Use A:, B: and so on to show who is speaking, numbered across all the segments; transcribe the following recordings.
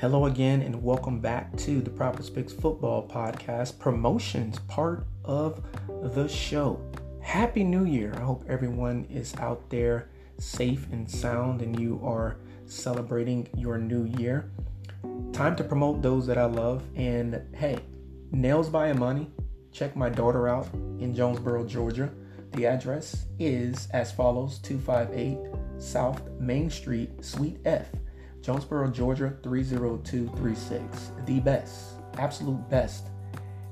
A: Hello again, and welcome back to the Prophets Picks Football Podcast promotions part of the show. Happy New Year! I hope everyone is out there safe and sound, and you are celebrating your new year. Time to promote those that I love, and hey, Nails by Money. Check my daughter out in Jonesboro, Georgia. The address is as follows 258 South Main Street, Suite F. Jonesboro, Georgia 30236. The best, absolute best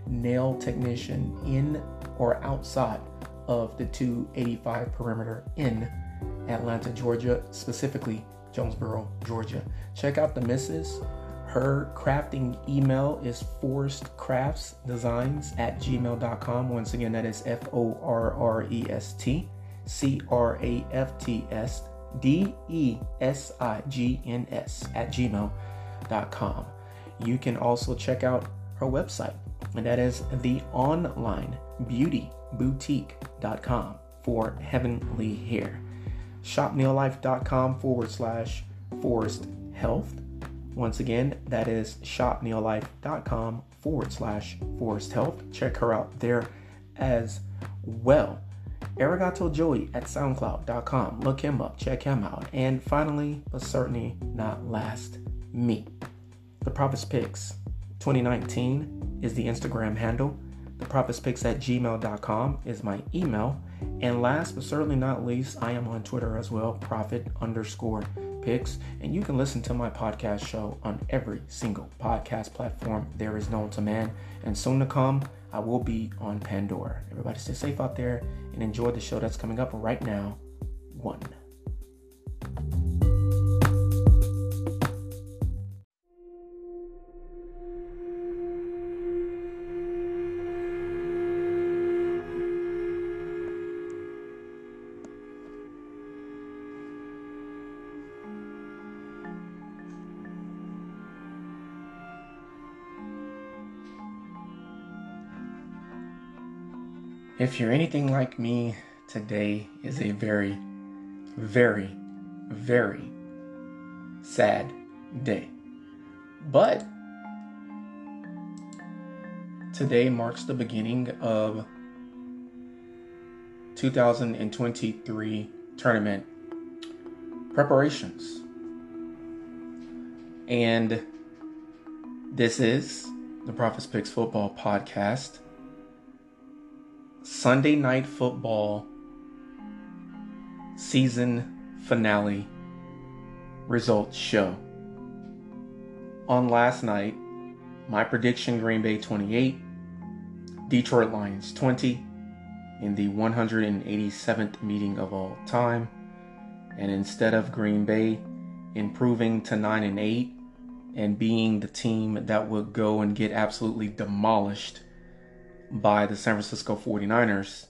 A: nail technician in or outside of the 285 perimeter in Atlanta, Georgia, specifically Jonesboro, Georgia. Check out the missus. Her crafting email is forrestcraftsdesigns at gmail.com. Once again, that is F O R R E S T C R A F T S D E S I G N S at gmail.com. You can also check out her website, and that is the online beauty boutique.com for heavenly hair. Shopneolife.com forward slash forest health. Once again, that is shopneolife.com forward slash forest health. Check her out there as well. Arigato Joey at SoundCloud.com. Look him up, check him out. And finally, but certainly not last, me. The Prophets Picks 2019 is the Instagram handle. The Prophets Picks at gmail.com is my email. And last but certainly not least, I am on Twitter as well, Prophet underscore picks. And you can listen to my podcast show on every single podcast platform there is known to man. And soon to come, I will be on Pandora. Everybody stay safe out there and enjoy the show that's coming up right now. One. If you're anything like me, today is a very, very, very sad day. But today marks the beginning of 2023 tournament preparations. And this is the Prophets Picks Football Podcast Sunday Night Football season finale results show. On last night, my prediction Green Bay 28, Detroit Lions 20 in the 187th meeting of all time. And instead of Green Bay improving to 9 and 8 and being the team that would go and get absolutely demolished by the San Francisco 49ers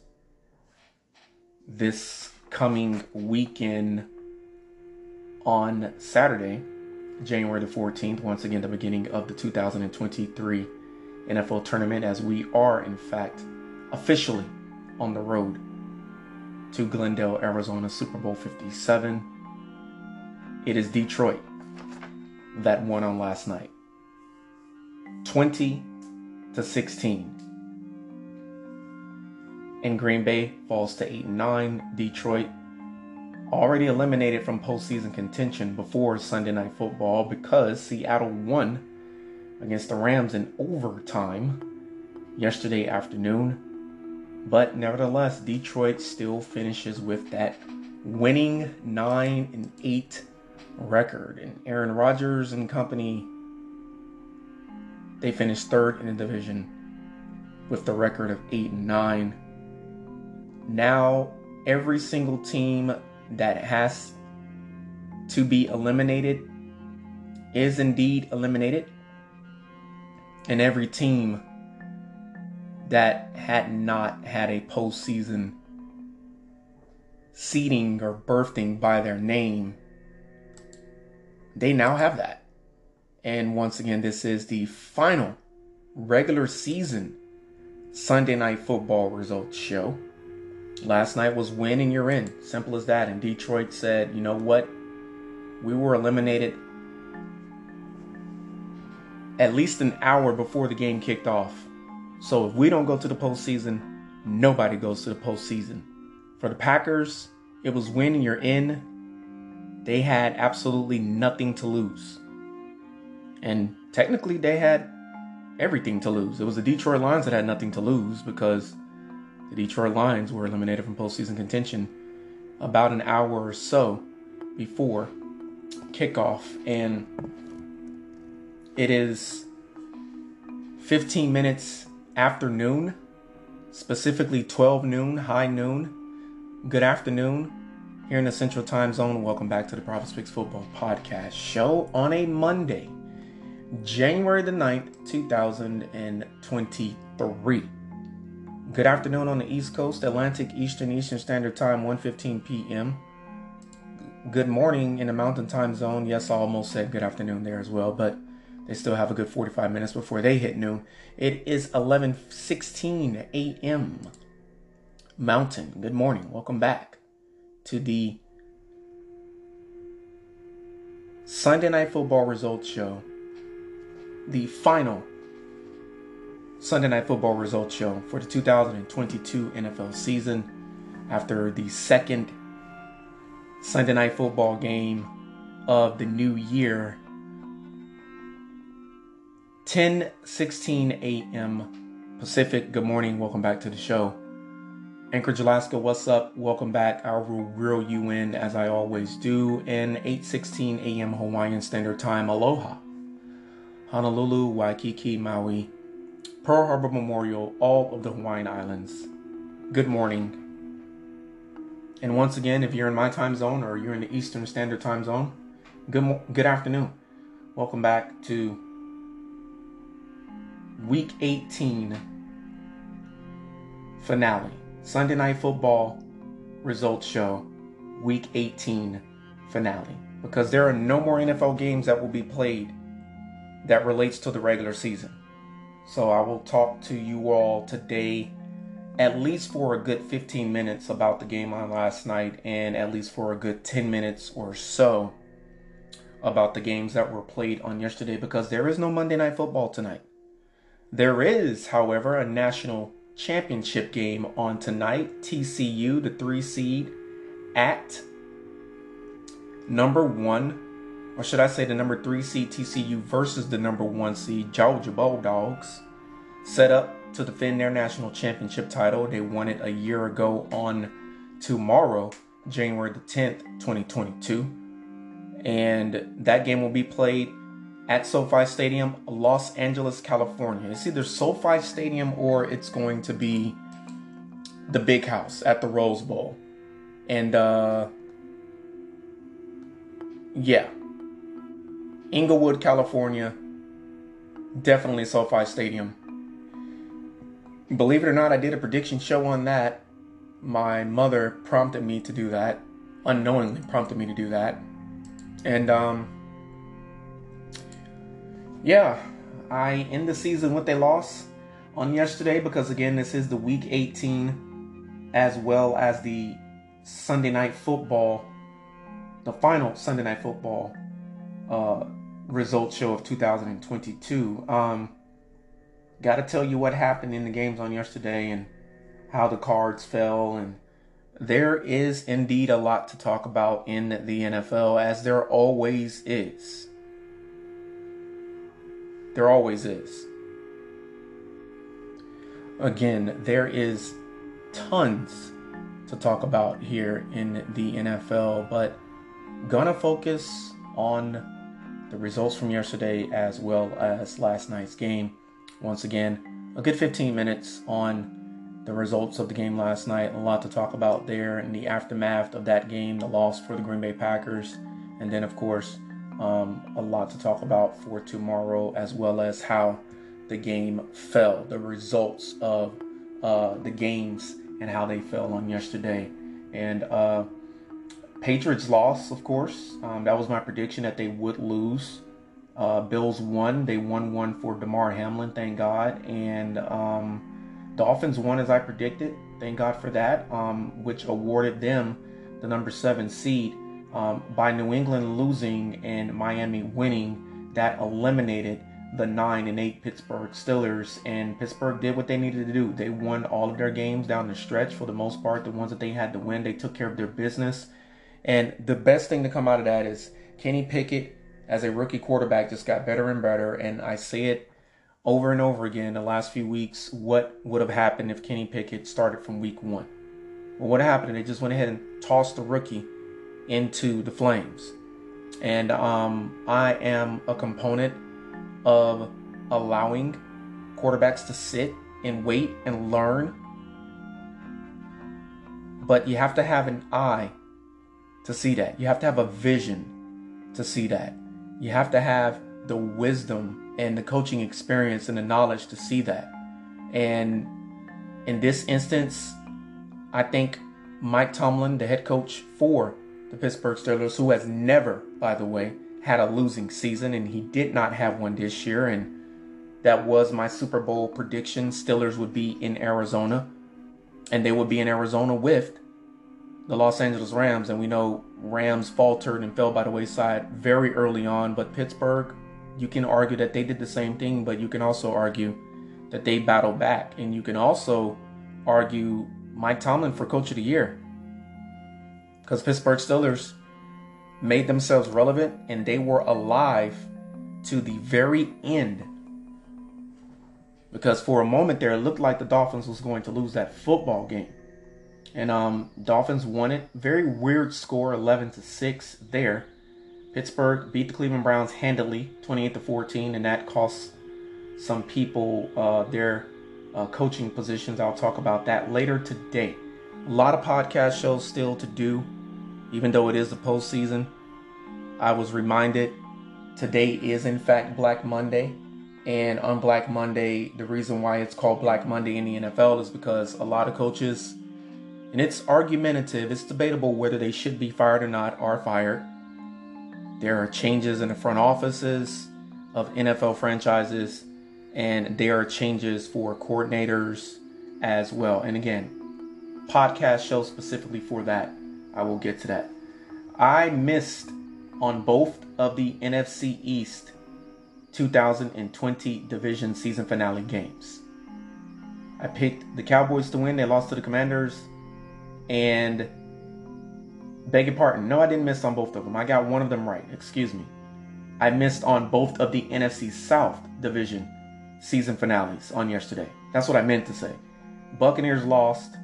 A: this coming weekend on Saturday, January the 14th, once again, the beginning of the 2023 NFL tournament, as we are, in fact, officially on the road to Glendale, Arizona, Super Bowl 57. It is Detroit that won on last night 20 to 16 and Green Bay falls to 8 and 9. Detroit already eliminated from postseason contention before Sunday Night Football because Seattle won against the Rams in overtime yesterday afternoon. But nevertheless, Detroit still finishes with that winning 9 and 8 record. And Aaron Rodgers and company they finished third in the division with the record of 8 and 9 now every single team that has to be eliminated is indeed eliminated. And every team that had not had a postseason seating or berthing by their name, they now have that. And once again, this is the final regular season Sunday Night Football results show. Last night was win and you're in. Simple as that. And Detroit said, you know what? We were eliminated at least an hour before the game kicked off. So if we don't go to the postseason, nobody goes to the postseason. For the Packers, it was win and you're in. They had absolutely nothing to lose. And technically, they had everything to lose. It was the Detroit Lions that had nothing to lose because the Detroit Lions were eliminated from postseason contention about an hour or so before kickoff. And it is 15 minutes after noon, specifically 12 noon, high noon. Good afternoon here in the Central Time Zone. Welcome back to the Prophets Picks Football Podcast show on a Monday, January the 9th, 2023. Good afternoon on the East Coast, Atlantic, Eastern, Eastern Standard Time, 1:15 p.m. Good morning in the Mountain Time Zone. Yes, I almost said good afternoon there as well, but they still have a good 45 minutes before they hit noon. It is 11:16 a.m. Mountain. Good morning. Welcome back to the Sunday Night Football Results Show. The final Sunday Night Football Results Show for the 2022 NFL season after the second Sunday Night Football game of the new year 10 16 a.m. Pacific. Good morning. Welcome back to the show. Anchorage, Alaska, what's up? Welcome back. I will reel you in as I always do. In 8 16 a.m. Hawaiian Standard Time. Aloha. Honolulu, Waikiki, Maui, Pearl Harbor Memorial, all of the Hawaiian Islands. Good morning. And once again, if you're in my time zone or you're in the Eastern Standard Time Zone, good mo- good afternoon. Welcome back to Week 18 finale. Sunday Night Football results show, Week 18 finale. Because there are no more NFL games that will be played that relates to the regular season. So I will talk to you all today at least for a good 15 minutes about the game on last night and at least for a good 10 minutes or so about the games that were played on yesterday because there is no Monday Night Football tonight. There is, however, a national championship game on tonight. TCU, the three seed, at number one, or should I say the number three seed TCU versus the number one seed Georgia Bulldogs, set up to defend their national championship title. They won it a year ago on tomorrow, January the 10th, 2022. And that game will be played at SoFi Stadium, Los Angeles, California. It's either SoFi Stadium or it's going to be the big house at the Rose Bowl. And uh yeah. Inglewood, California. Definitely SoFi Stadium. Believe it or not, I did a prediction show on that. My mother prompted me to do that, unknowingly prompted me to do that. And um yeah, I end the season with a loss on yesterday because again, this is the week 18 as well as the Sunday night football, the final Sunday night football uh, results show of 2022. Um, Got to tell you what happened in the games on yesterday and how the cards fell and there is indeed a lot to talk about in the NFL as there always is. There always is. Again, there is tons to talk about here in the NFL, but gonna focus on the results from yesterday as well as last night's game. Once again, a good 15 minutes on the results of the game last night. A lot to talk about there in the aftermath of that game, the loss for the Green Bay Packers, and then, of course, um, a lot to talk about for tomorrow, as well as how the game fell, the results of uh, the games, and how they fell on yesterday. And uh, Patriots lost, of course. Um, that was my prediction that they would lose. Uh, Bills won. They won one for Damar Hamlin, thank God. And um, Dolphins won as I predicted. Thank God for that, um, which awarded them the number seven seed um, by New England losing and Miami winning, that eliminated the nine and eight Pittsburgh Steelers, and Pittsburgh did what they needed to do. They won all of their games down the stretch for the most part. The ones that they had to win, they took care of their business. And the best thing to come out of that is Kenny Pickett, as a rookie quarterback, just got better and better. And I say it over and over again the last few weeks what would have happened if Kenny Pickett started from week one. Well, what happened? They just went ahead and tossed the rookie into the flames. And um, I am a component of allowing quarterbacks to sit and wait and learn. But you have to have an eye to see that. You have to have a vision to see that. You have to have the wisdom and the coaching experience and the knowledge to see that. And in this instance, I think Mike Tomlin, the head coach for the Pittsburgh Steelers, who has never, by the way, had a losing season, and he did not have one this year. And that was my Super Bowl prediction. Steelers would be in Arizona, and they would be in Arizona with the Los Angeles Rams. And we know Rams faltered and fell by the wayside very early on. But Pittsburgh, you can argue that they did the same thing, but you can also argue that they battled back. And you can also argue Mike Tomlin for Coach of the Year. Because Pittsburgh Steelers made themselves relevant and they were alive to the very end. Because for a moment there, it looked like the Dolphins was going to lose that football game. And um, Dolphins won it. Very weird score, 11 to 6 there. Pittsburgh beat the Cleveland Browns handily, 28 to 14, and that cost some people uh, their uh, coaching positions. I'll talk about that later today. A lot of podcast shows still to do even though it is the postseason, I was reminded today is in fact Black Monday. And on Black Monday, the reason why it's called Black Monday in the NFL is because a lot of coaches, and it's argumentative, it's debatable whether they should be fired or not, are fired. There are changes in the front offices of NFL franchises, and there are changes for coordinators as well. And again, podcast show specifically for that. I will get to that. I missed on both of the NFC East 2020 division season finale games. I picked the Cowboys to win. They lost to the Commanders. And beg your pardon. No, I didn't miss on both of them. I got one of them right. Excuse me. I missed on both of the NFC South division season finales on yesterday. That's what I meant to say. Buccaneers lost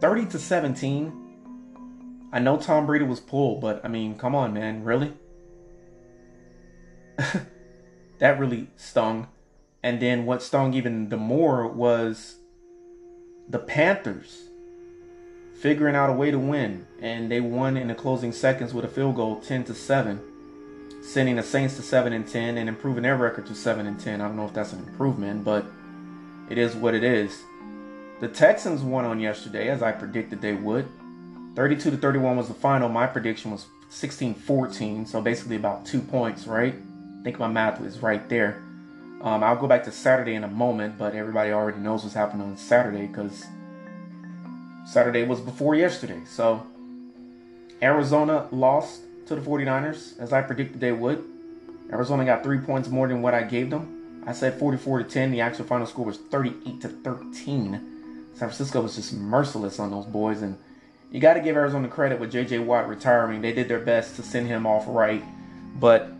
A: 30 to 17 I know Tom Brady was pulled, but I mean, come on, man, really? that really stung. And then what stung even the more was the Panthers figuring out a way to win, and they won in the closing seconds with a field goal, 10 to 7, sending the Saints to 7 and 10 and improving their record to 7 and 10. I don't know if that's an improvement, but it is what it is. The Texans won on yesterday, as I predicted they would. 32 to 31 was the final. My prediction was 16 14, so basically about two points, right? I think my math was right there. Um, I'll go back to Saturday in a moment, but everybody already knows what's happening on Saturday because Saturday was before yesterday. So Arizona lost to the 49ers as I predicted they would. Arizona got three points more than what I gave them. I said 44 to 10. The actual final score was 38 to 13. San Francisco was just merciless on those boys and you got to give Arizona credit with J.J. Watt retiring. They did their best to send him off right, but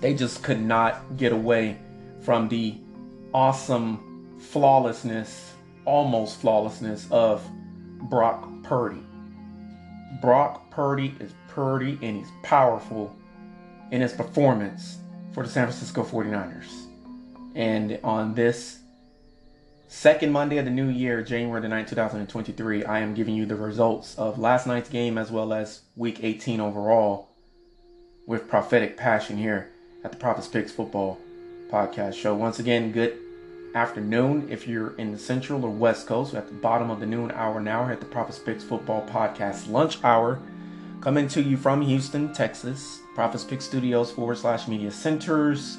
A: they just could not get away from the awesome flawlessness, almost flawlessness of Brock Purdy. Brock Purdy is Purdy and he's powerful in his performance for the San Francisco 49ers. And on this Second Monday of the new year, January the 9th, 2023, I am giving you the results of last night's game as well as week 18 overall with prophetic passion here at the Prophets Picks Football Podcast Show. Once again, good afternoon if you're in the Central or West Coast. We're at the bottom of the noon hour now at the Prophets Picks Football Podcast lunch hour. Coming to you from Houston, Texas, Prophets Picks Studios forward slash media centers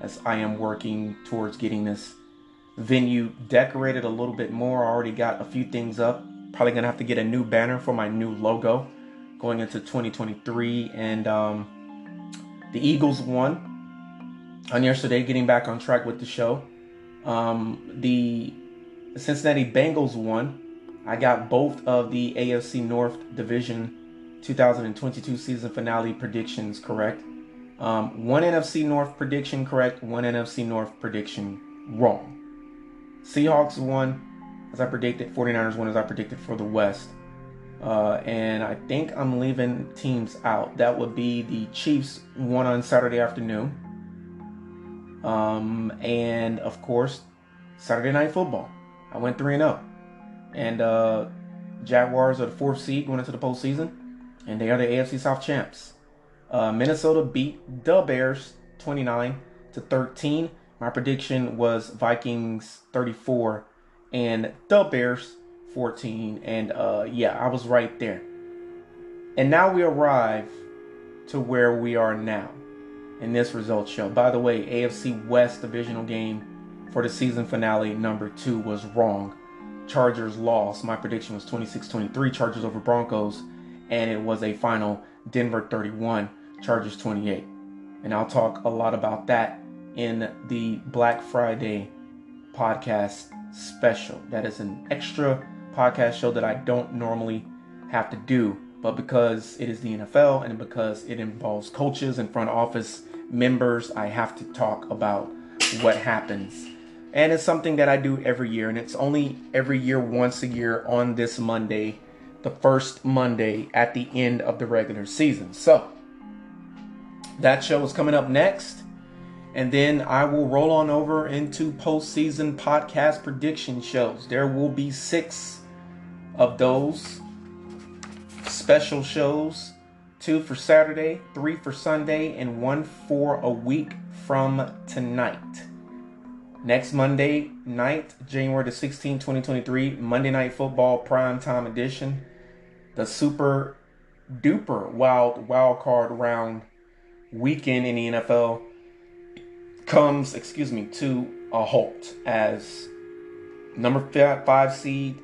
A: as I am working towards getting this venue decorated a little bit more. I already got a few things up. Probably gonna have to get a new banner for my new logo going into 2023. And um, the Eagles won. on yesterday, getting back on track with the show. Um, the Cincinnati Bengals won. I got both of the AFC North Division 2022 season finale predictions correct. Um, one NFC North prediction correct, one NFC North prediction wrong. Seahawks won as I predicted, 49ers won as I predicted for the West. Uh, and I think I'm leaving teams out. That would be the Chiefs won on Saturday afternoon. Um, and of course, Saturday Night Football. I went 3 0. And uh, Jaguars are the fourth seed going into the postseason. And they are the AFC South champs. Uh, Minnesota beat the Bears 29 to 13. My prediction was Vikings 34 and the Bears 14. And uh, yeah, I was right there. And now we arrive to where we are now in this result show. By the way, AFC West divisional game for the season finale number two was wrong. Chargers lost. My prediction was 26 23 Chargers over Broncos, and it was a final Denver 31, Chargers 28. And I'll talk a lot about that in the Black Friday podcast special. That is an extra podcast show that I don't normally have to do, but because it is the NFL and because it involves coaches and front office members, I have to talk about what happens. And it's something that I do every year, and it's only every year, once a year on this Monday, the first Monday at the end of the regular season. So, that show is coming up next. And then I will roll on over into postseason podcast prediction shows. There will be six of those special shows two for Saturday, three for Sunday, and one for a week from tonight. Next Monday night, January the 16th, 2023, Monday Night Football Prime Time Edition. The super duper wild wild card round weekend in the NFL comes, excuse me, to a halt as number five seed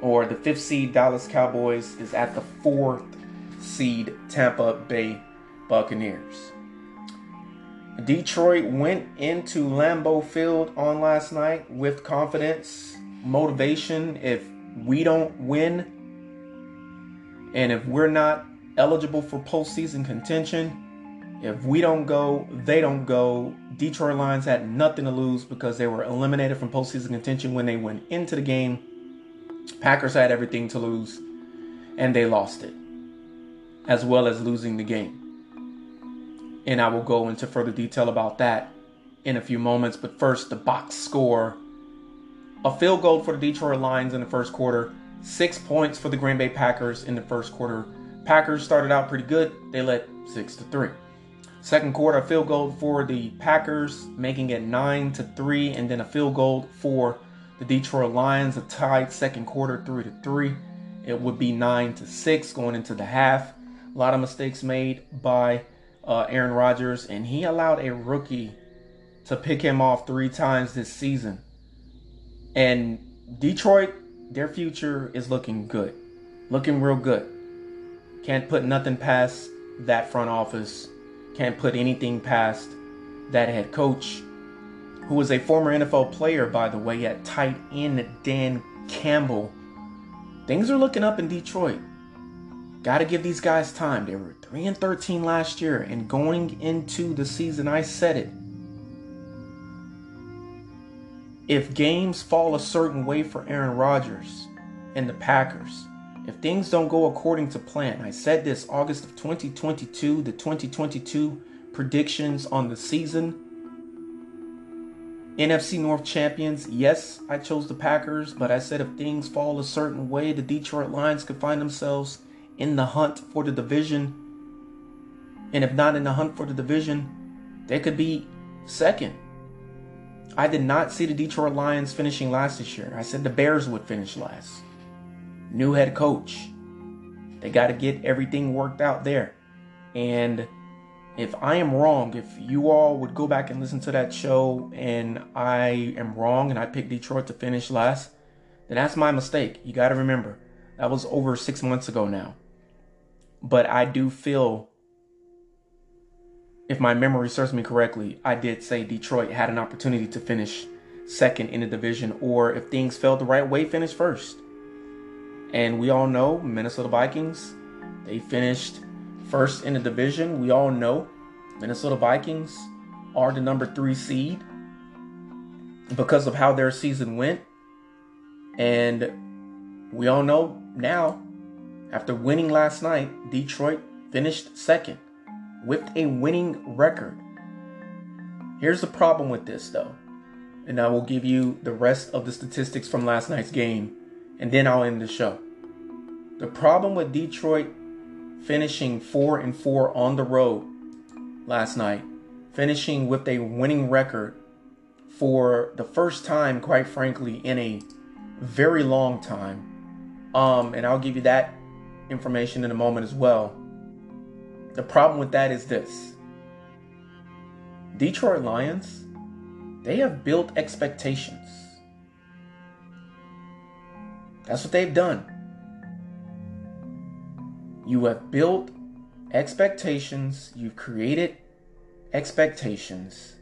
A: or the fifth seed Dallas Cowboys is at the fourth seed Tampa Bay Buccaneers. Detroit went into Lambeau Field on last night with confidence, motivation. If we don't win, and if we're not eligible for postseason contention, if we don't go, they don't go. Detroit Lions had nothing to lose because they were eliminated from postseason contention when they went into the game. Packers had everything to lose, and they lost it, as well as losing the game. And I will go into further detail about that in a few moments. But first, the box score a field goal for the Detroit Lions in the first quarter, six points for the Green Bay Packers in the first quarter. Packers started out pretty good, they led six to three. Second quarter, a field goal for the Packers, making it 9 to 3, and then a field goal for the Detroit Lions, a tied second quarter 3 to 3. It would be 9 to 6 going into the half. A lot of mistakes made by uh, Aaron Rodgers, and he allowed a rookie to pick him off three times this season. And Detroit, their future is looking good, looking real good. Can't put nothing past that front office can't put anything past that head coach, who was a former NFL player, by the way, at tight end Dan Campbell. Things are looking up in Detroit. Got to give these guys time. They were 3 and 13 last year, and going into the season, I said it. If games fall a certain way for Aaron Rodgers and the Packers, if things don't go according to plan, I said this August of 2022, the 2022 predictions on the season. NFC North champions, yes, I chose the Packers, but I said if things fall a certain way, the Detroit Lions could find themselves in the hunt for the division. And if not in the hunt for the division, they could be second. I did not see the Detroit Lions finishing last this year. I said the Bears would finish last new head coach. They got to get everything worked out there. And if I am wrong, if you all would go back and listen to that show and I am wrong and I picked Detroit to finish last, then that's my mistake. You got to remember, that was over six months ago now. But I do feel if my memory serves me correctly, I did say Detroit had an opportunity to finish second in the division, or if things fell the right way, finish first. And we all know Minnesota Vikings, they finished first in the division. We all know Minnesota Vikings are the number three seed because of how their season went. And we all know now, after winning last night, Detroit finished second with a winning record. Here's the problem with this, though, and I will give you the rest of the statistics from last night's game, and then I'll end the show. The problem with Detroit finishing 4 and 4 on the road last night, finishing with a winning record for the first time, quite frankly, in a very long time. Um, and I'll give you that information in a moment as well. The problem with that is this Detroit Lions, they have built expectations. That's what they've done. You have built expectations, you've created expectations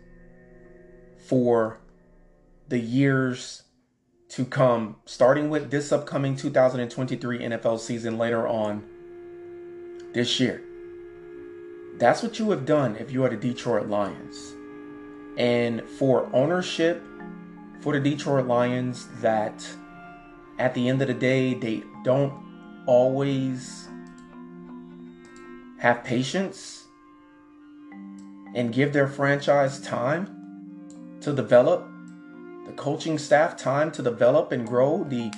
A: for the years to come, starting with this upcoming 2023 NFL season later on this year. That's what you have done if you are the Detroit Lions. And for ownership for the Detroit Lions, that at the end of the day, they don't always have patience and give their franchise time to develop, coaching staff time to develop and grow, the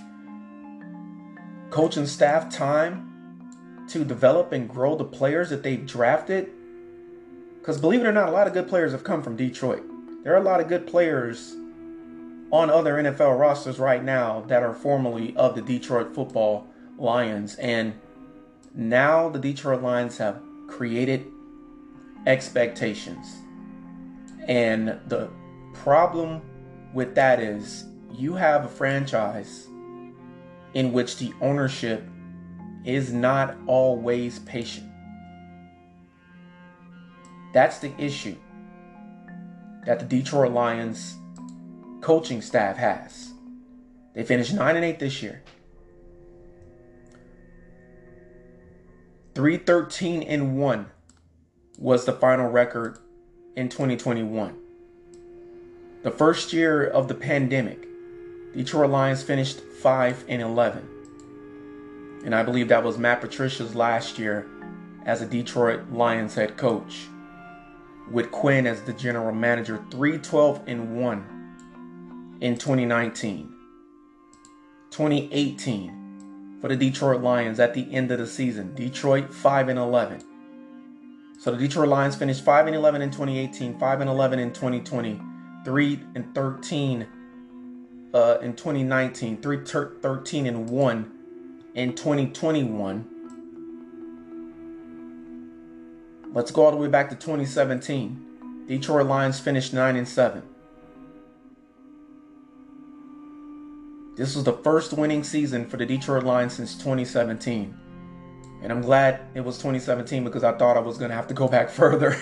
A: coaching staff time to develop and grow the players that they've drafted. Because believe it or not, a lot of good players have come from Detroit. There are a lot of good players on other NFL rosters right now that are formerly of the Detroit football Lions. And now the Detroit Lions have created expectations. And the problem with that is you have a franchise in which the ownership is not always patient. That's the issue that the Detroit Lions coaching staff has. They finished 9 and 8 this year. 313 and 1 was the final record in 2021. The first year of the pandemic, Detroit Lions finished 5 and 11. And I believe that was Matt Patricia's last year as a Detroit Lions head coach. With Quinn as the general manager, 312 and 1 in 2019. 2018 for the Detroit Lions at the end of the season. Detroit 5 and 11. So the Detroit Lions finished 5 and 11 in 2018, 5 and 11 in 2020, 3 and 13 uh, in 2019, 3 13 and 1 in 2021. Let's go all the way back to 2017. Detroit Lions finished 9 and 7. This was the first winning season for the Detroit Lions since 2017. And I'm glad it was 2017 because I thought I was going to have to go back further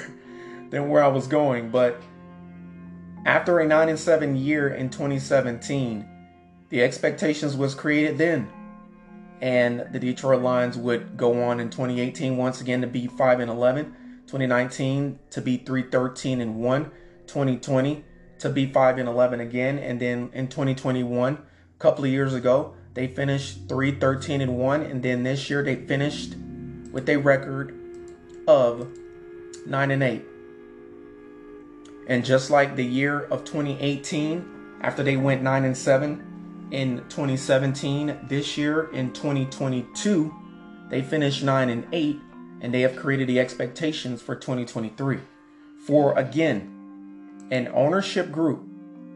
A: than where I was going. But after a 9 and 7 year in 2017, the expectations was created then. And the Detroit Lions would go on in 2018 once again to be 5 and 11, 2019 to be 313 and 1, 2020 to be 5 and 11 again, and then in 2021, a couple of years ago, they finished 313 and 1, and then this year they finished with a record of 9 and 8. And just like the year of 2018, after they went 9 and 7, in 2017. This year in 2022, they finished 9 and 8 and they have created the expectations for 2023 for again an ownership group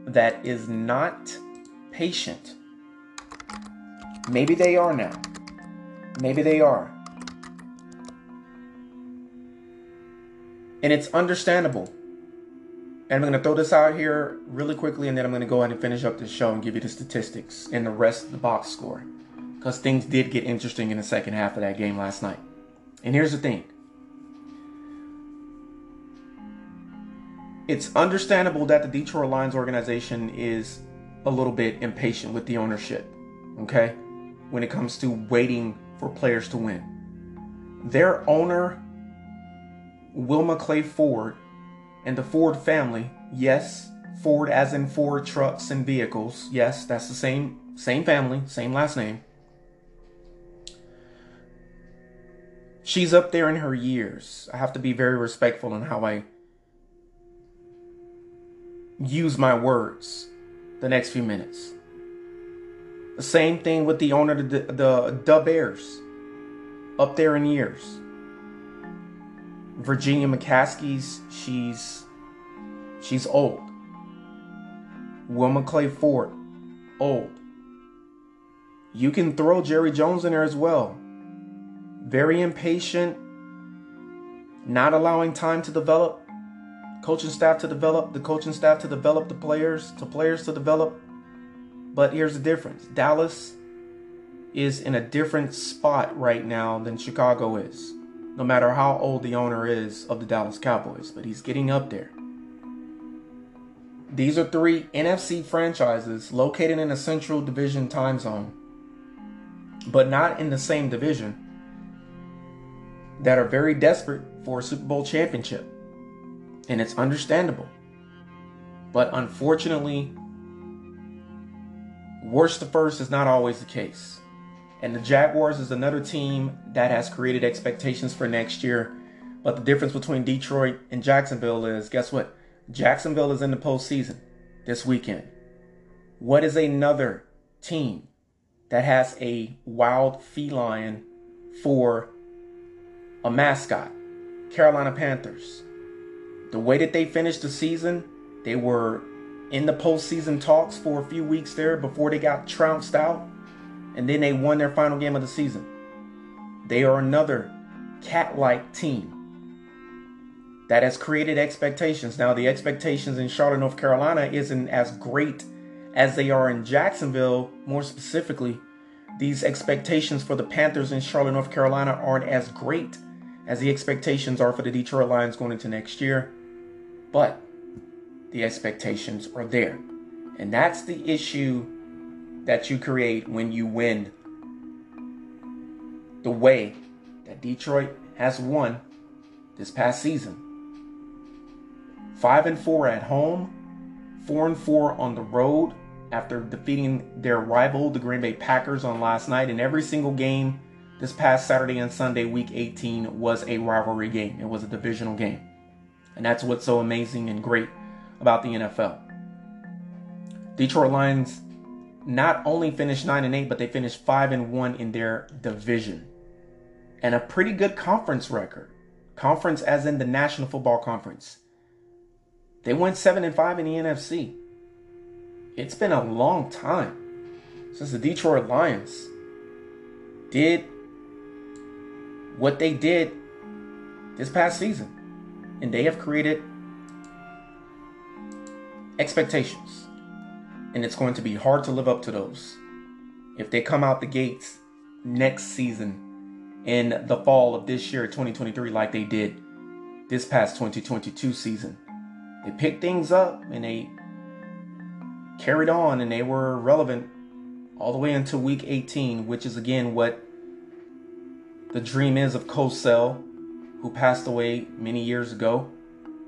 A: that is not patient. Maybe they are now. Maybe they are. And it's understandable and I'm going to throw this out here really quickly, and then I'm going to go ahead and finish up this show and give you the statistics and the rest of the box score. Because things did get interesting in the second half of that game last night. And here's the thing it's understandable that the Detroit Lions organization is a little bit impatient with the ownership, okay? When it comes to waiting for players to win. Their owner, Wilma Clay Ford, and the Ford family, yes, Ford as in Ford trucks and vehicles, yes, that's the same same family, same last name. She's up there in her years. I have to be very respectful in how I use my words the next few minutes. The same thing with the owner of the, the, the Bears, up there in years. Virginia McCaskey's, she's she's old. Wilma Clay Ford, old. You can throw Jerry Jones in there as well. Very impatient, not allowing time to develop, coaching staff to develop, the coaching staff to develop the players, to players to develop. But here's the difference Dallas is in a different spot right now than Chicago is, no matter how old the owner is of the Dallas Cowboys, but he's getting up there. These are three NFC franchises located in a central division time zone, but not in the same division, that are very desperate for a Super Bowl championship and it's understandable. But unfortunately, worst to first is not always the case. And the Jaguars is another team that has created expectations for next year. But the difference between Detroit and Jacksonville is guess what? Jacksonville is in the postseason this weekend. What is another team that has a wild feline for a mascot? Carolina Panthers. The way that they finished the season, they were in the postseason talks for a few weeks there before they got trounced out, and then they won their final game of the season. They are another cat like team that has created expectations. Now, the expectations in Charlotte, North Carolina isn't as great as they are in Jacksonville, more specifically. These expectations for the Panthers in Charlotte, North Carolina aren't as great as the expectations are for the Detroit Lions going into next year but the expectations are there. And that's the issue that you create when you win the way that Detroit has won this past season. 5 and 4 at home, 4 and 4 on the road after defeating their rival the Green Bay Packers on last night and every single game this past Saturday and Sunday week 18 was a rivalry game. It was a divisional game. And that's what's so amazing and great about the NFL. Detroit Lions not only finished 9 and 8, but they finished 5 and 1 in their division. And a pretty good conference record. Conference as in the National Football Conference. They went 7 and 5 in the NFC. It's been a long time since the Detroit Lions did what they did this past season and they have created expectations. And it's going to be hard to live up to those. If they come out the gates next season in the fall of this year, 2023, like they did this past 2022 season, they picked things up and they carried on and they were relevant all the way into week 18, which is again what the dream is of Cosell who passed away many years ago,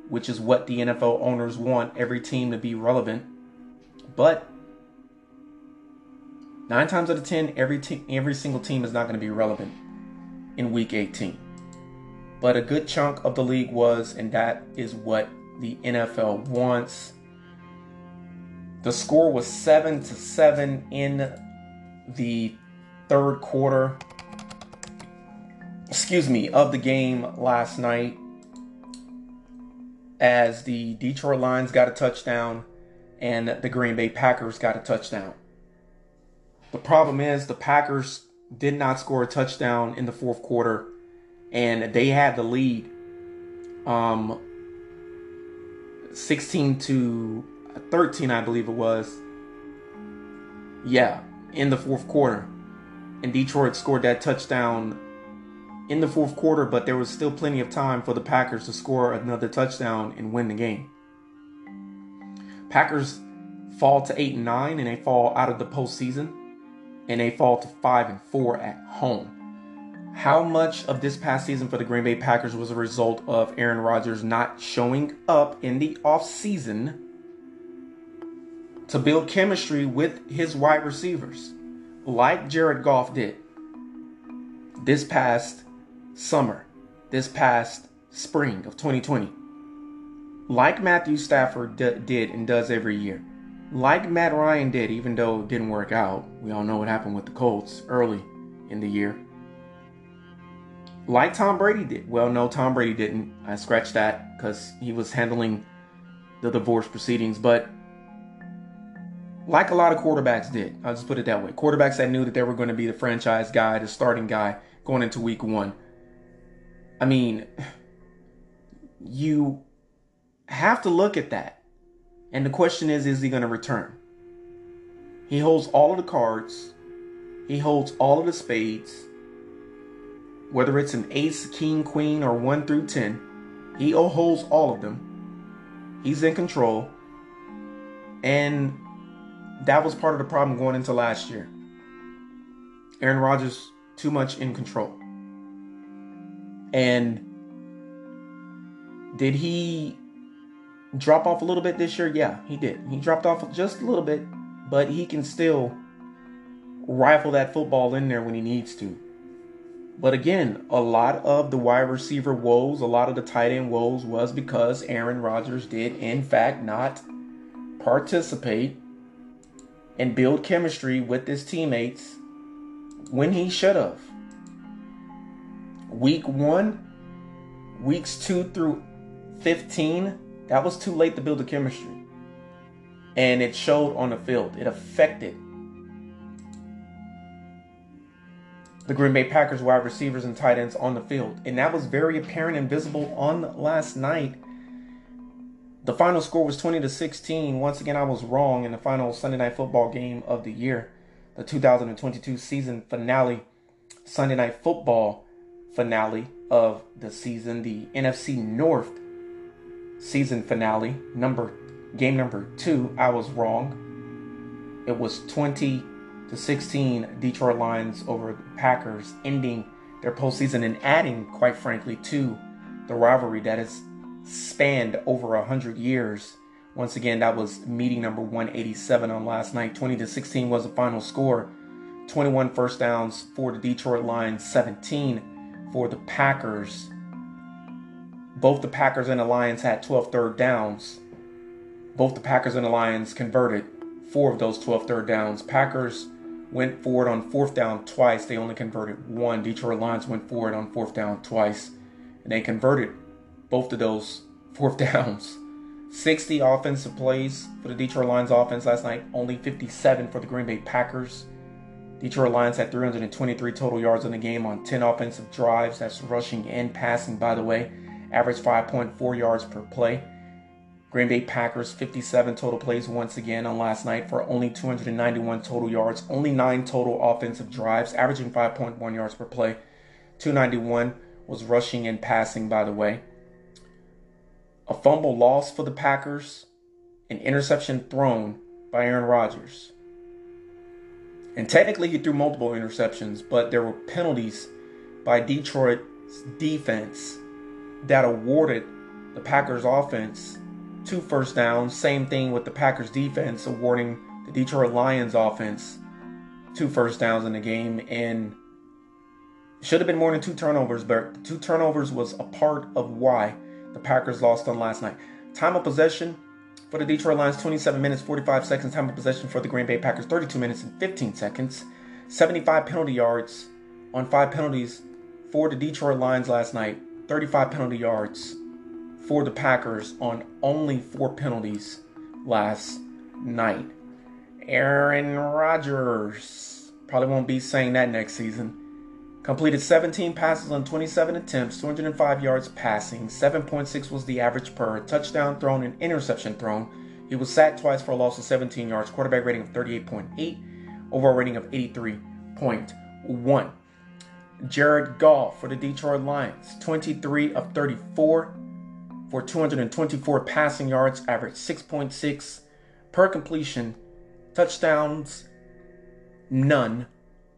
A: which is what the NFL owners want every team to be relevant. But nine times out of ten, every team, every single team is not going to be relevant in Week 18. But a good chunk of the league was, and that is what the NFL wants. The score was seven to seven in the third quarter excuse me, of the game last night as the Detroit Lions got a touchdown and the Green Bay Packers got a touchdown. The problem is the Packers did not score a touchdown in the fourth quarter and they had the lead um 16 to 13 I believe it was. Yeah, in the fourth quarter. And Detroit scored that touchdown in the fourth quarter, but there was still plenty of time for the Packers to score another touchdown and win the game. Packers fall to eight and nine, and they fall out of the postseason, and they fall to five and four at home. How much of this past season for the Green Bay Packers was a result of Aaron Rodgers not showing up in the offseason to build chemistry with his wide receivers, like Jared Goff did this past summer, this past spring of 2020? Like Matthew Stafford d- did and does every year like Matt Ryan did, even though it didn't work out. We all know what happened with the Colts early in the year. Like Tom Brady did. Well, no, Tom Brady didn't. I scratched that because he was handling the divorce proceedings. But like a lot of quarterbacks did, I'll just put it that way. Quarterbacks that knew that they were going to be the franchise guy, the starting guy going into week one. I mean, you have to look at that and the question is, is he going to return? He holds all of the cards. He holds all of the spades. Whether it's an ace, king, queen, or 1 through 10, he holds all of them. He's in control. And that was part of the problem going into last year. Aaron Rodgers, too much in control. And did he drop off a little bit this year? Yeah, he did. He dropped off just a little bit, but he can still rifle that football in there when he needs to. But again, a lot of the wide receiver woes, a lot of the tight end woes was because Aaron Rodgers did, in fact, not participate and build chemistry with his teammates when he should have. Week one, weeks two through 15, that was too late to build the chemistry. And it showed on the field. It affected the Green Bay Packers wide receivers and tight ends on the field. And that was very apparent and visible on last night. The final score was 20 to 16. Once again, I was wrong in the final Sunday night football game of the year, the 2022 season finale, Sunday night football finale of the season, the NFC North season finale, number game number two, I was wrong. It was 20 to 16 Detroit Lions over Packers, ending their postseason and adding, quite frankly, to the rivalry that has spanned over a hundred years. Once again, that was meeting number 187 on last night. 20 to 16 was the final score. 21 first downs for the Detroit Lions, 17 for the Packers. Both the Packers and the Lions had 12 third downs. Both the Packers and the Lions converted four of those 12 third downs. Packers went forward on fourth down twice. They only converted one. Detroit Lions went forward on fourth down twice. And they converted both of those fourth downs. 60 offensive plays for the Detroit Lions offense last night, only 57 for the Green Bay Packers. Detroit Lions had 323 total yards in the game on 10 offensive drives. That's rushing and passing, by the way averaged 5.4 yards per play. Green Bay Packers 57 total plays once again on last night for only 291 total yards, only 9 total offensive drives, averaging 5.1 yards per play. 291 was rushing and passing, by the way. A fumble loss for the Packers, an interception thrown by Aaron Rodgers. And technically, he threw multiple interceptions, but there were penalties by Detroit's defense that awarded the Packers offense two first downs. Same thing with the Packers defense awarding the Detroit Lions offense two first downs in the game and should have been more than two turnovers, but two turnovers was a part of why the Packers lost on last night. Time of possession for the Detroit Lions 27 minutes 45 seconds. Time of possession for the Green Bay Packers 32 minutes and 15 seconds. 75 penalty yards on five penalties for the Detroit Lions last night. 35 penalty yards for the Packers on only four penalties last night. Aaron Rodgers probably won't be saying that next season. Completed 17 passes on 27 attempts, 205 yards passing, 7.6 was the average per touchdown thrown and interception thrown. He was sacked twice for a loss of 17 yards, quarterback rating of 38.8, overall rating of 83.1. Jared Goff for the Detroit Lions, 23 of 34 for 224 passing yards, averaged 6.6 per completion, touchdowns, none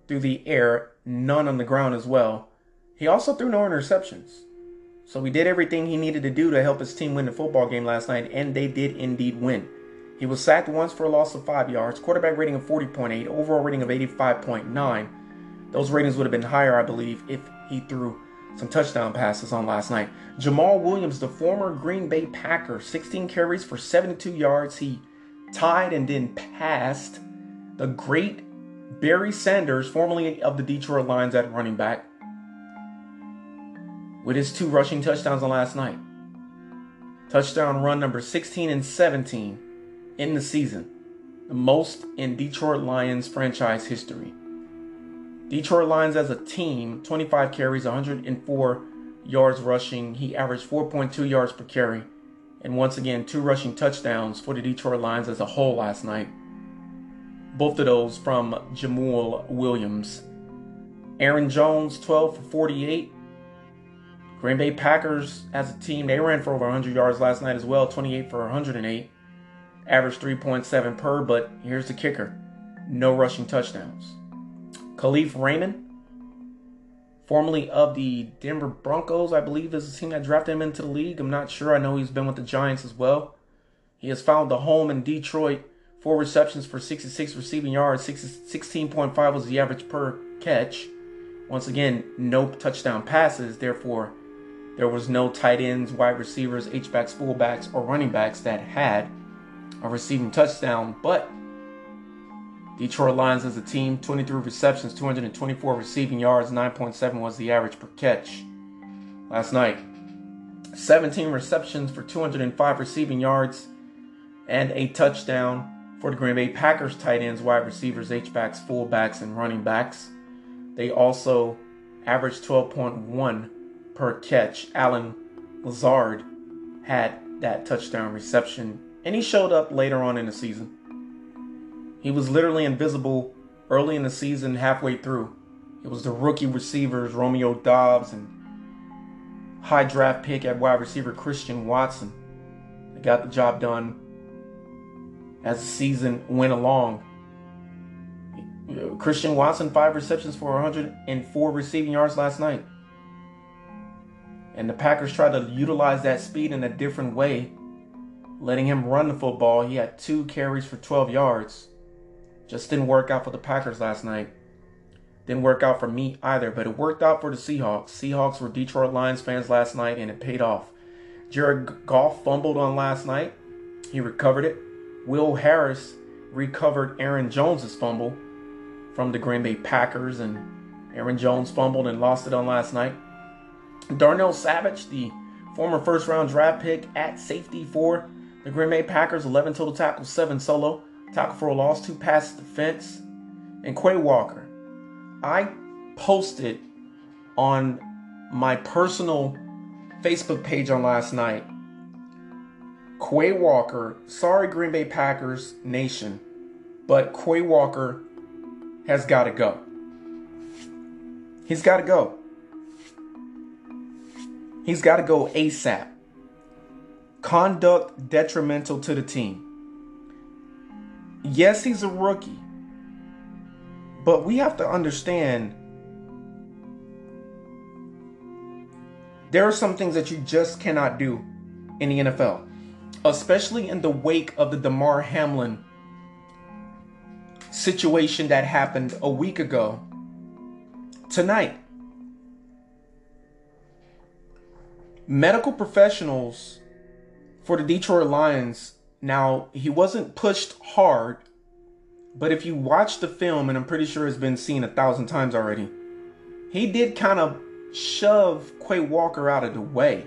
A: through the air, none on the ground as well. He also threw no interceptions. So he did everything he needed to do to help his team win the football game last night, and they did indeed win. He was sacked once for a loss of five yards, quarterback rating of 40.8, overall rating of 85.9. Those ratings would have been higher, I believe, if he threw some touchdown passes on last night. Jamaal Williams, the former Green Bay Packer, 16 carries for 72 yards. He tied and then passed the great Barry Sanders, formerly of the Detroit Lions at running back, with his two rushing touchdowns on last night. Touchdown run number 16 and 17 in the season, the most in Detroit Lions franchise history. Detroit Lions as a team, 25 carries, 104 yards rushing. He averaged 4.2 yards per carry. And once again, two rushing touchdowns for the Detroit Lions as a whole last night. Both of those from Jamaal Williams. Aaron Jones, 12 for 48. Green Bay Packers as a team, they ran for over 100 yards last night as well, 28 for 108. Average 3.7 per, but here's the kicker no rushing touchdowns. Kalif Raymond, formerly of the Denver Broncos, I believe is the team that drafted him into the league. I'm not sure. I know he's been with the Giants as well. He has found a home in Detroit. Four receptions for 66 receiving yards. 16.5 was the average per catch. Once again, no touchdown passes. Therefore, there was no tight ends, wide receivers, H-backs, fullbacks, or running backs that had a receiving touchdown. But Detroit Lions as a team, 23 receptions, 224 receiving yards, 9.7 was the average per catch. Last night, 17 receptions for 205 receiving yards and a touchdown for the Green Bay Packers tight ends, wide receivers, H-backs, fullbacks, and running backs. They also averaged 12.1 per catch. Allen Lazard had that touchdown reception, and he showed up later on in the season. He was literally invisible early in the season, halfway through. It was the rookie receivers, Romeo Doubs and high draft pick at wide receiver, Christian Watson. They got the job done as the season went along. Christian Watson, five receptions for 104 receiving yards last night. And the Packers tried to utilize that speed in a different way, letting him run the football. He had two carries for 12 yards. Just didn't work out for the Packers last night. Didn't work out for me either, but it worked out for the Seahawks. Seahawks were Detroit Lions fans last night, and it paid off. Jared Goff fumbled on last night. He recovered it. Will Harris recovered Aaron Jones's fumble from the Green Bay Packers, and Aaron Jones fumbled and lost it on last night. Darnell Savage, the former first round draft pick at safety for the Green Bay Packers, 11 total tackles, 7 solo, tackle for a loss, 2 pass defense. And Quay Walker, I posted on my personal Facebook page on last night. Quay Walker, sorry Green Bay Packers Nation, but Quay Walker has got to go. He's got to go. He's got to go ASAP. Conduct detrimental to the team. Yes, he's a rookie. But we have to understand there are some things that you just cannot do in the NFL, especially in the wake of the Damar Hamlin situation that happened a week ago. Tonight, medical professionals for the Detroit Lions. Now, he wasn't pushed hard, but if you watch the film, and I'm pretty sure it's been seen a thousand times already, he did kind of shove Quay Walker out of the way.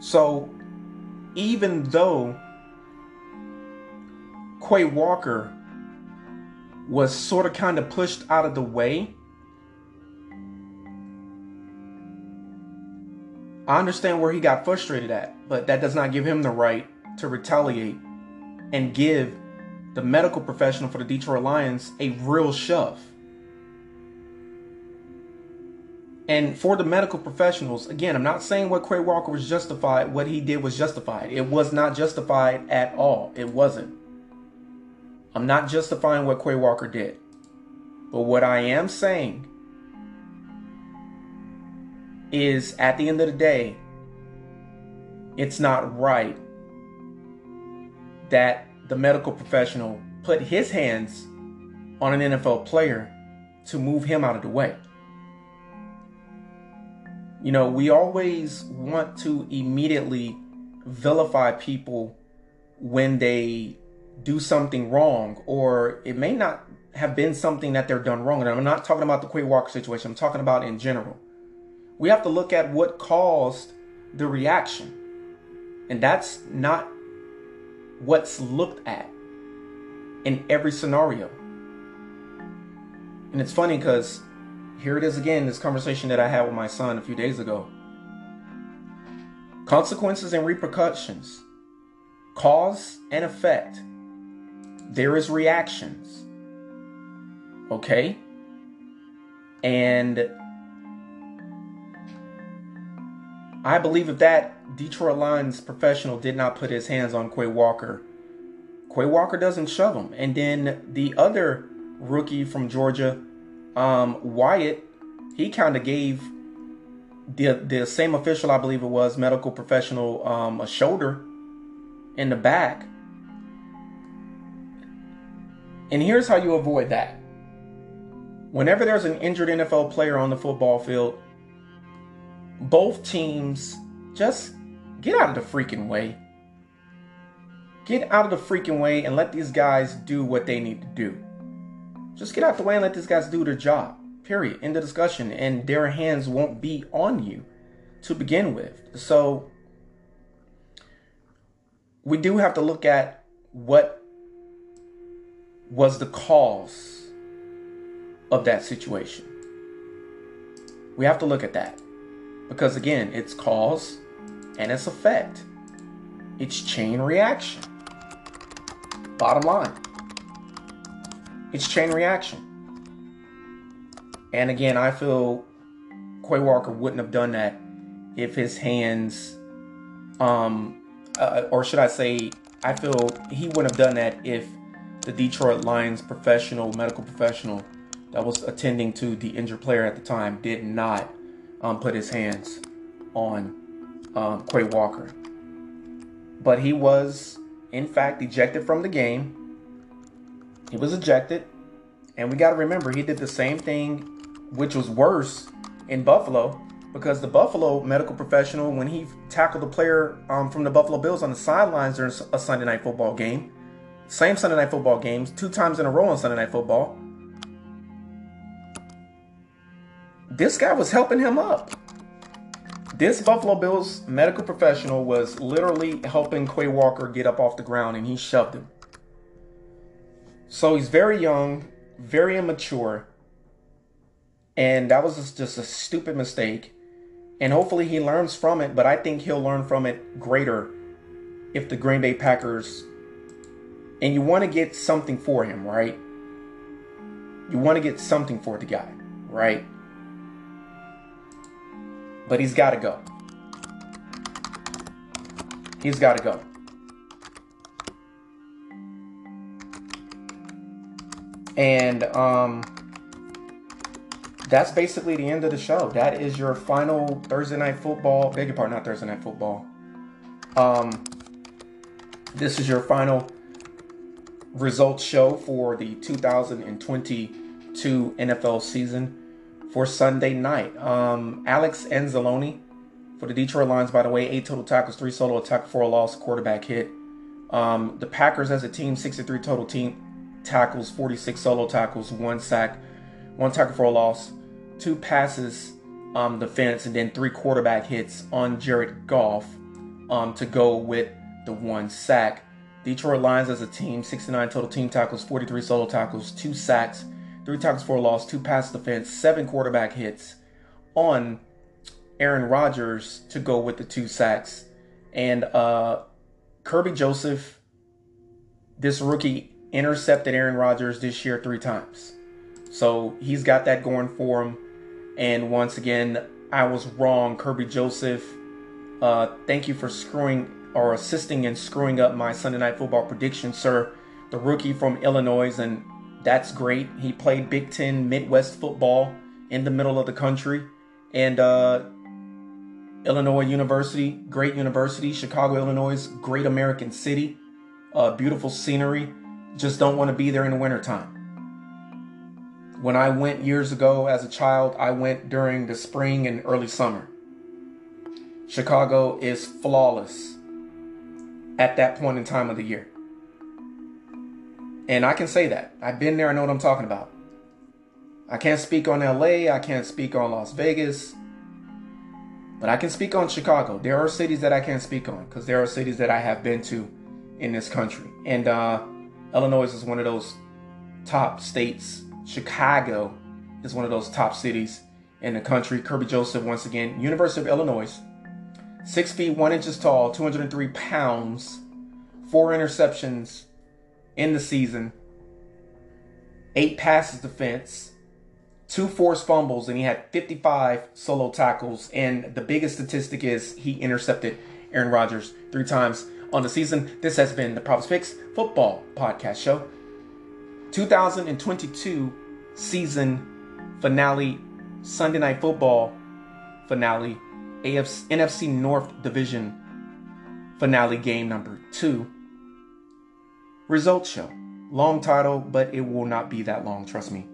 A: So, even though Quay Walker was sort of kind of pushed out of the way, I understand where he got frustrated at, but that does not give him the right to retaliate and give the medical professional for the Detroit Lions a real shove. And for the medical professionals, again, I'm not saying what Quay Walker was justified, what he did was justified. It was not justified at all. It wasn't. I'm not justifying what Quay Walker did. But what I am saying is at the end of the day, it's not right that the medical professional put his hands on an NFL player to move him out of the way. You know, we always want to immediately vilify people when they do something wrong, or it may not have been something that they're done wrong. And I'm not talking about the Quay Walker situation, I'm talking about in general. We have to look at what caused the reaction. And that's not what's looked at in every scenario. And it's funny because here it is again, this conversation that I had with my son a few days ago. Consequences and repercussions, cause and effect. There is reactions. Okay? And I believe if that Detroit Lions professional did not put his hands on Quay Walker, Quay Walker doesn't shove him. And then the other rookie from Georgia, um, Wyatt, he kind of gave the the same official, I believe it was, medical professional, um, a shoulder in the back. And here's how you avoid that. Whenever there's an injured NFL player on the football field, both teams just get out of the freaking way. Get out of the freaking way and let these guys do what they need to do. Just get out the way and let these guys do their job. Period. End the discussion. And their hands won't be on you to begin with. So we do have to look at what was the cause of that situation. We have to look at that. Because again, it's cause and it's effect. It's chain reaction. Bottom line. It's chain reaction. And again, I feel Quay Walker wouldn't have done that if his hands, um, uh, or should I say, I feel he wouldn't have done that if the Detroit Lions professional, medical professional that was attending to the injured player at the time did not um, put his hands on um, Quay Walker. But he was, in fact, ejected from the game. He was ejected. And we got to remember, he did the same thing, which was worse in Buffalo, because the Buffalo medical professional, when he tackled the player um, from the Buffalo Bills on the sidelines during a Sunday night football game, same Sunday night football games, two times in a row on Sunday night football, this guy was helping him up. This Buffalo Bills medical professional was literally helping Quay Walker get up off the ground and he shoved him. So he's very young, very immature, and that was just a stupid mistake. And hopefully he learns from it, but I think he'll learn from it greater if the Green Bay Packers and you want to get something for him, right? You want to get something for the guy, right? But he's got to go. He's got to go. And um, that's basically the end of the show. That is your final Thursday night football. Beg your pardon, not Thursday night football. Um, this is your final results show for the 2022 NFL season for Sunday night. Um, Alex Anzalone for the Detroit Lions, by the way, eight total tackles, three solo attack, four loss, quarterback hit. Um, the Packers as a team, 63 total team tackles, 46 solo tackles, one sack, one tackle for a loss, two passes um, defense, and then three quarterback hits on Jared Goff um, to go with the one sack. Detroit Lions as a team, 69 total team tackles, 43 solo tackles, two sacks, three tackles for a loss, two pass defense, seven quarterback hits on Aaron Rodgers to go with the two sacks. And uh, Kerby Joseph, this rookie, intercepted Aaron Rodgers this year three times. So he's got that going for him. And once again, I was wrong. Kerby Joseph, uh, thank you for screwing or assisting in screwing up my Sunday night football prediction, sir. The rookie from Illinois, and that's great. He played Big Ten Midwest football in the middle of the country. And uh, Illinois University, great university. Chicago, Illinois, great American city. Uh, beautiful scenery. Just don't want to be there in the wintertime. When I went years ago as a child, I went during the spring and early summer. Chicago is flawless at that point in time of the year. And I can say that. I've been there, I know what I'm talking about. I can't speak on LA, I can't speak on Las Vegas, but I can speak on Chicago. There are cities that I can't speak on because there are cities that I have been to in this country. And uh, Illinois is one of those top states. Chicago is one of those top cities in the country. Kerby Joseph, once again, University of Illinois, six feet one inches tall, 203 pounds, four interceptions in the season, eight passes defense, two forced fumbles, and he had 55 solo tackles. And the biggest statistic is he intercepted Aaron Rodgers three times on the season. This has been the Props Picks Football Podcast Show. 2022 season finale, Sunday Night Football finale, AFC, NFC North Division finale game number two. Results show. Long title, but it will not be that long, trust me.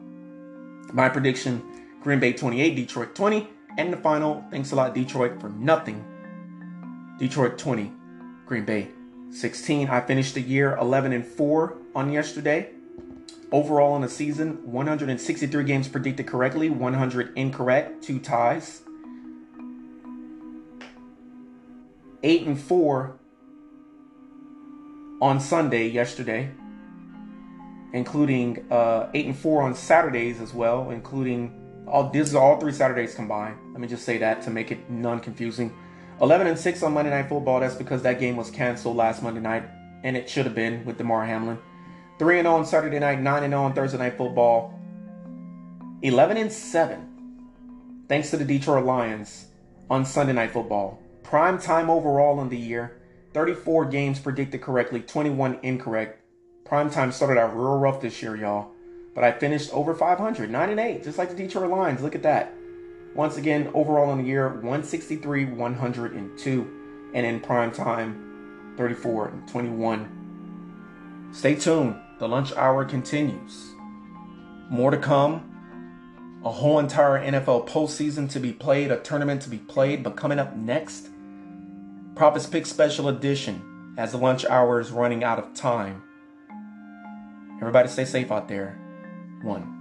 A: My prediction Green Bay 28, Detroit 20. And the final, thanks a lot, Detroit, for nothing. Detroit 20, Green Bay 16. I finished the year 11 and 4 on yesterday. Overall in the season, 163 games predicted correctly, 100 incorrect, two ties. 8 and 4 on Sunday yesterday, including uh, 8 and 4 on Saturdays as well, including all this is all three Saturdays combined. Let me just say that to make it non-confusing. 11 and 6 on Monday Night Football. That's because that game was canceled last Monday night, and it should have been with Damar Hamlin. 3 and 0 on Saturday night, 9 and 0 on Thursday Night Football. 11 and 7 thanks to the Detroit Lions on Sunday Night Football. Prime time overall in the year. 34 games predicted correctly, 21 incorrect. Prime time started out real rough this year, y'all. But I finished over 500, 9 and 8, just like the Detroit Lions. Look at that. Once again, overall in the year, 163, 102. And in prime time, 34 and 21. Stay tuned. The lunch hour continues. More to come. A whole entire NFL postseason to be played, a tournament to be played. But coming up next, Prophets Pick Special Edition as the lunch hour is running out of time. Everybody stay safe out there. One.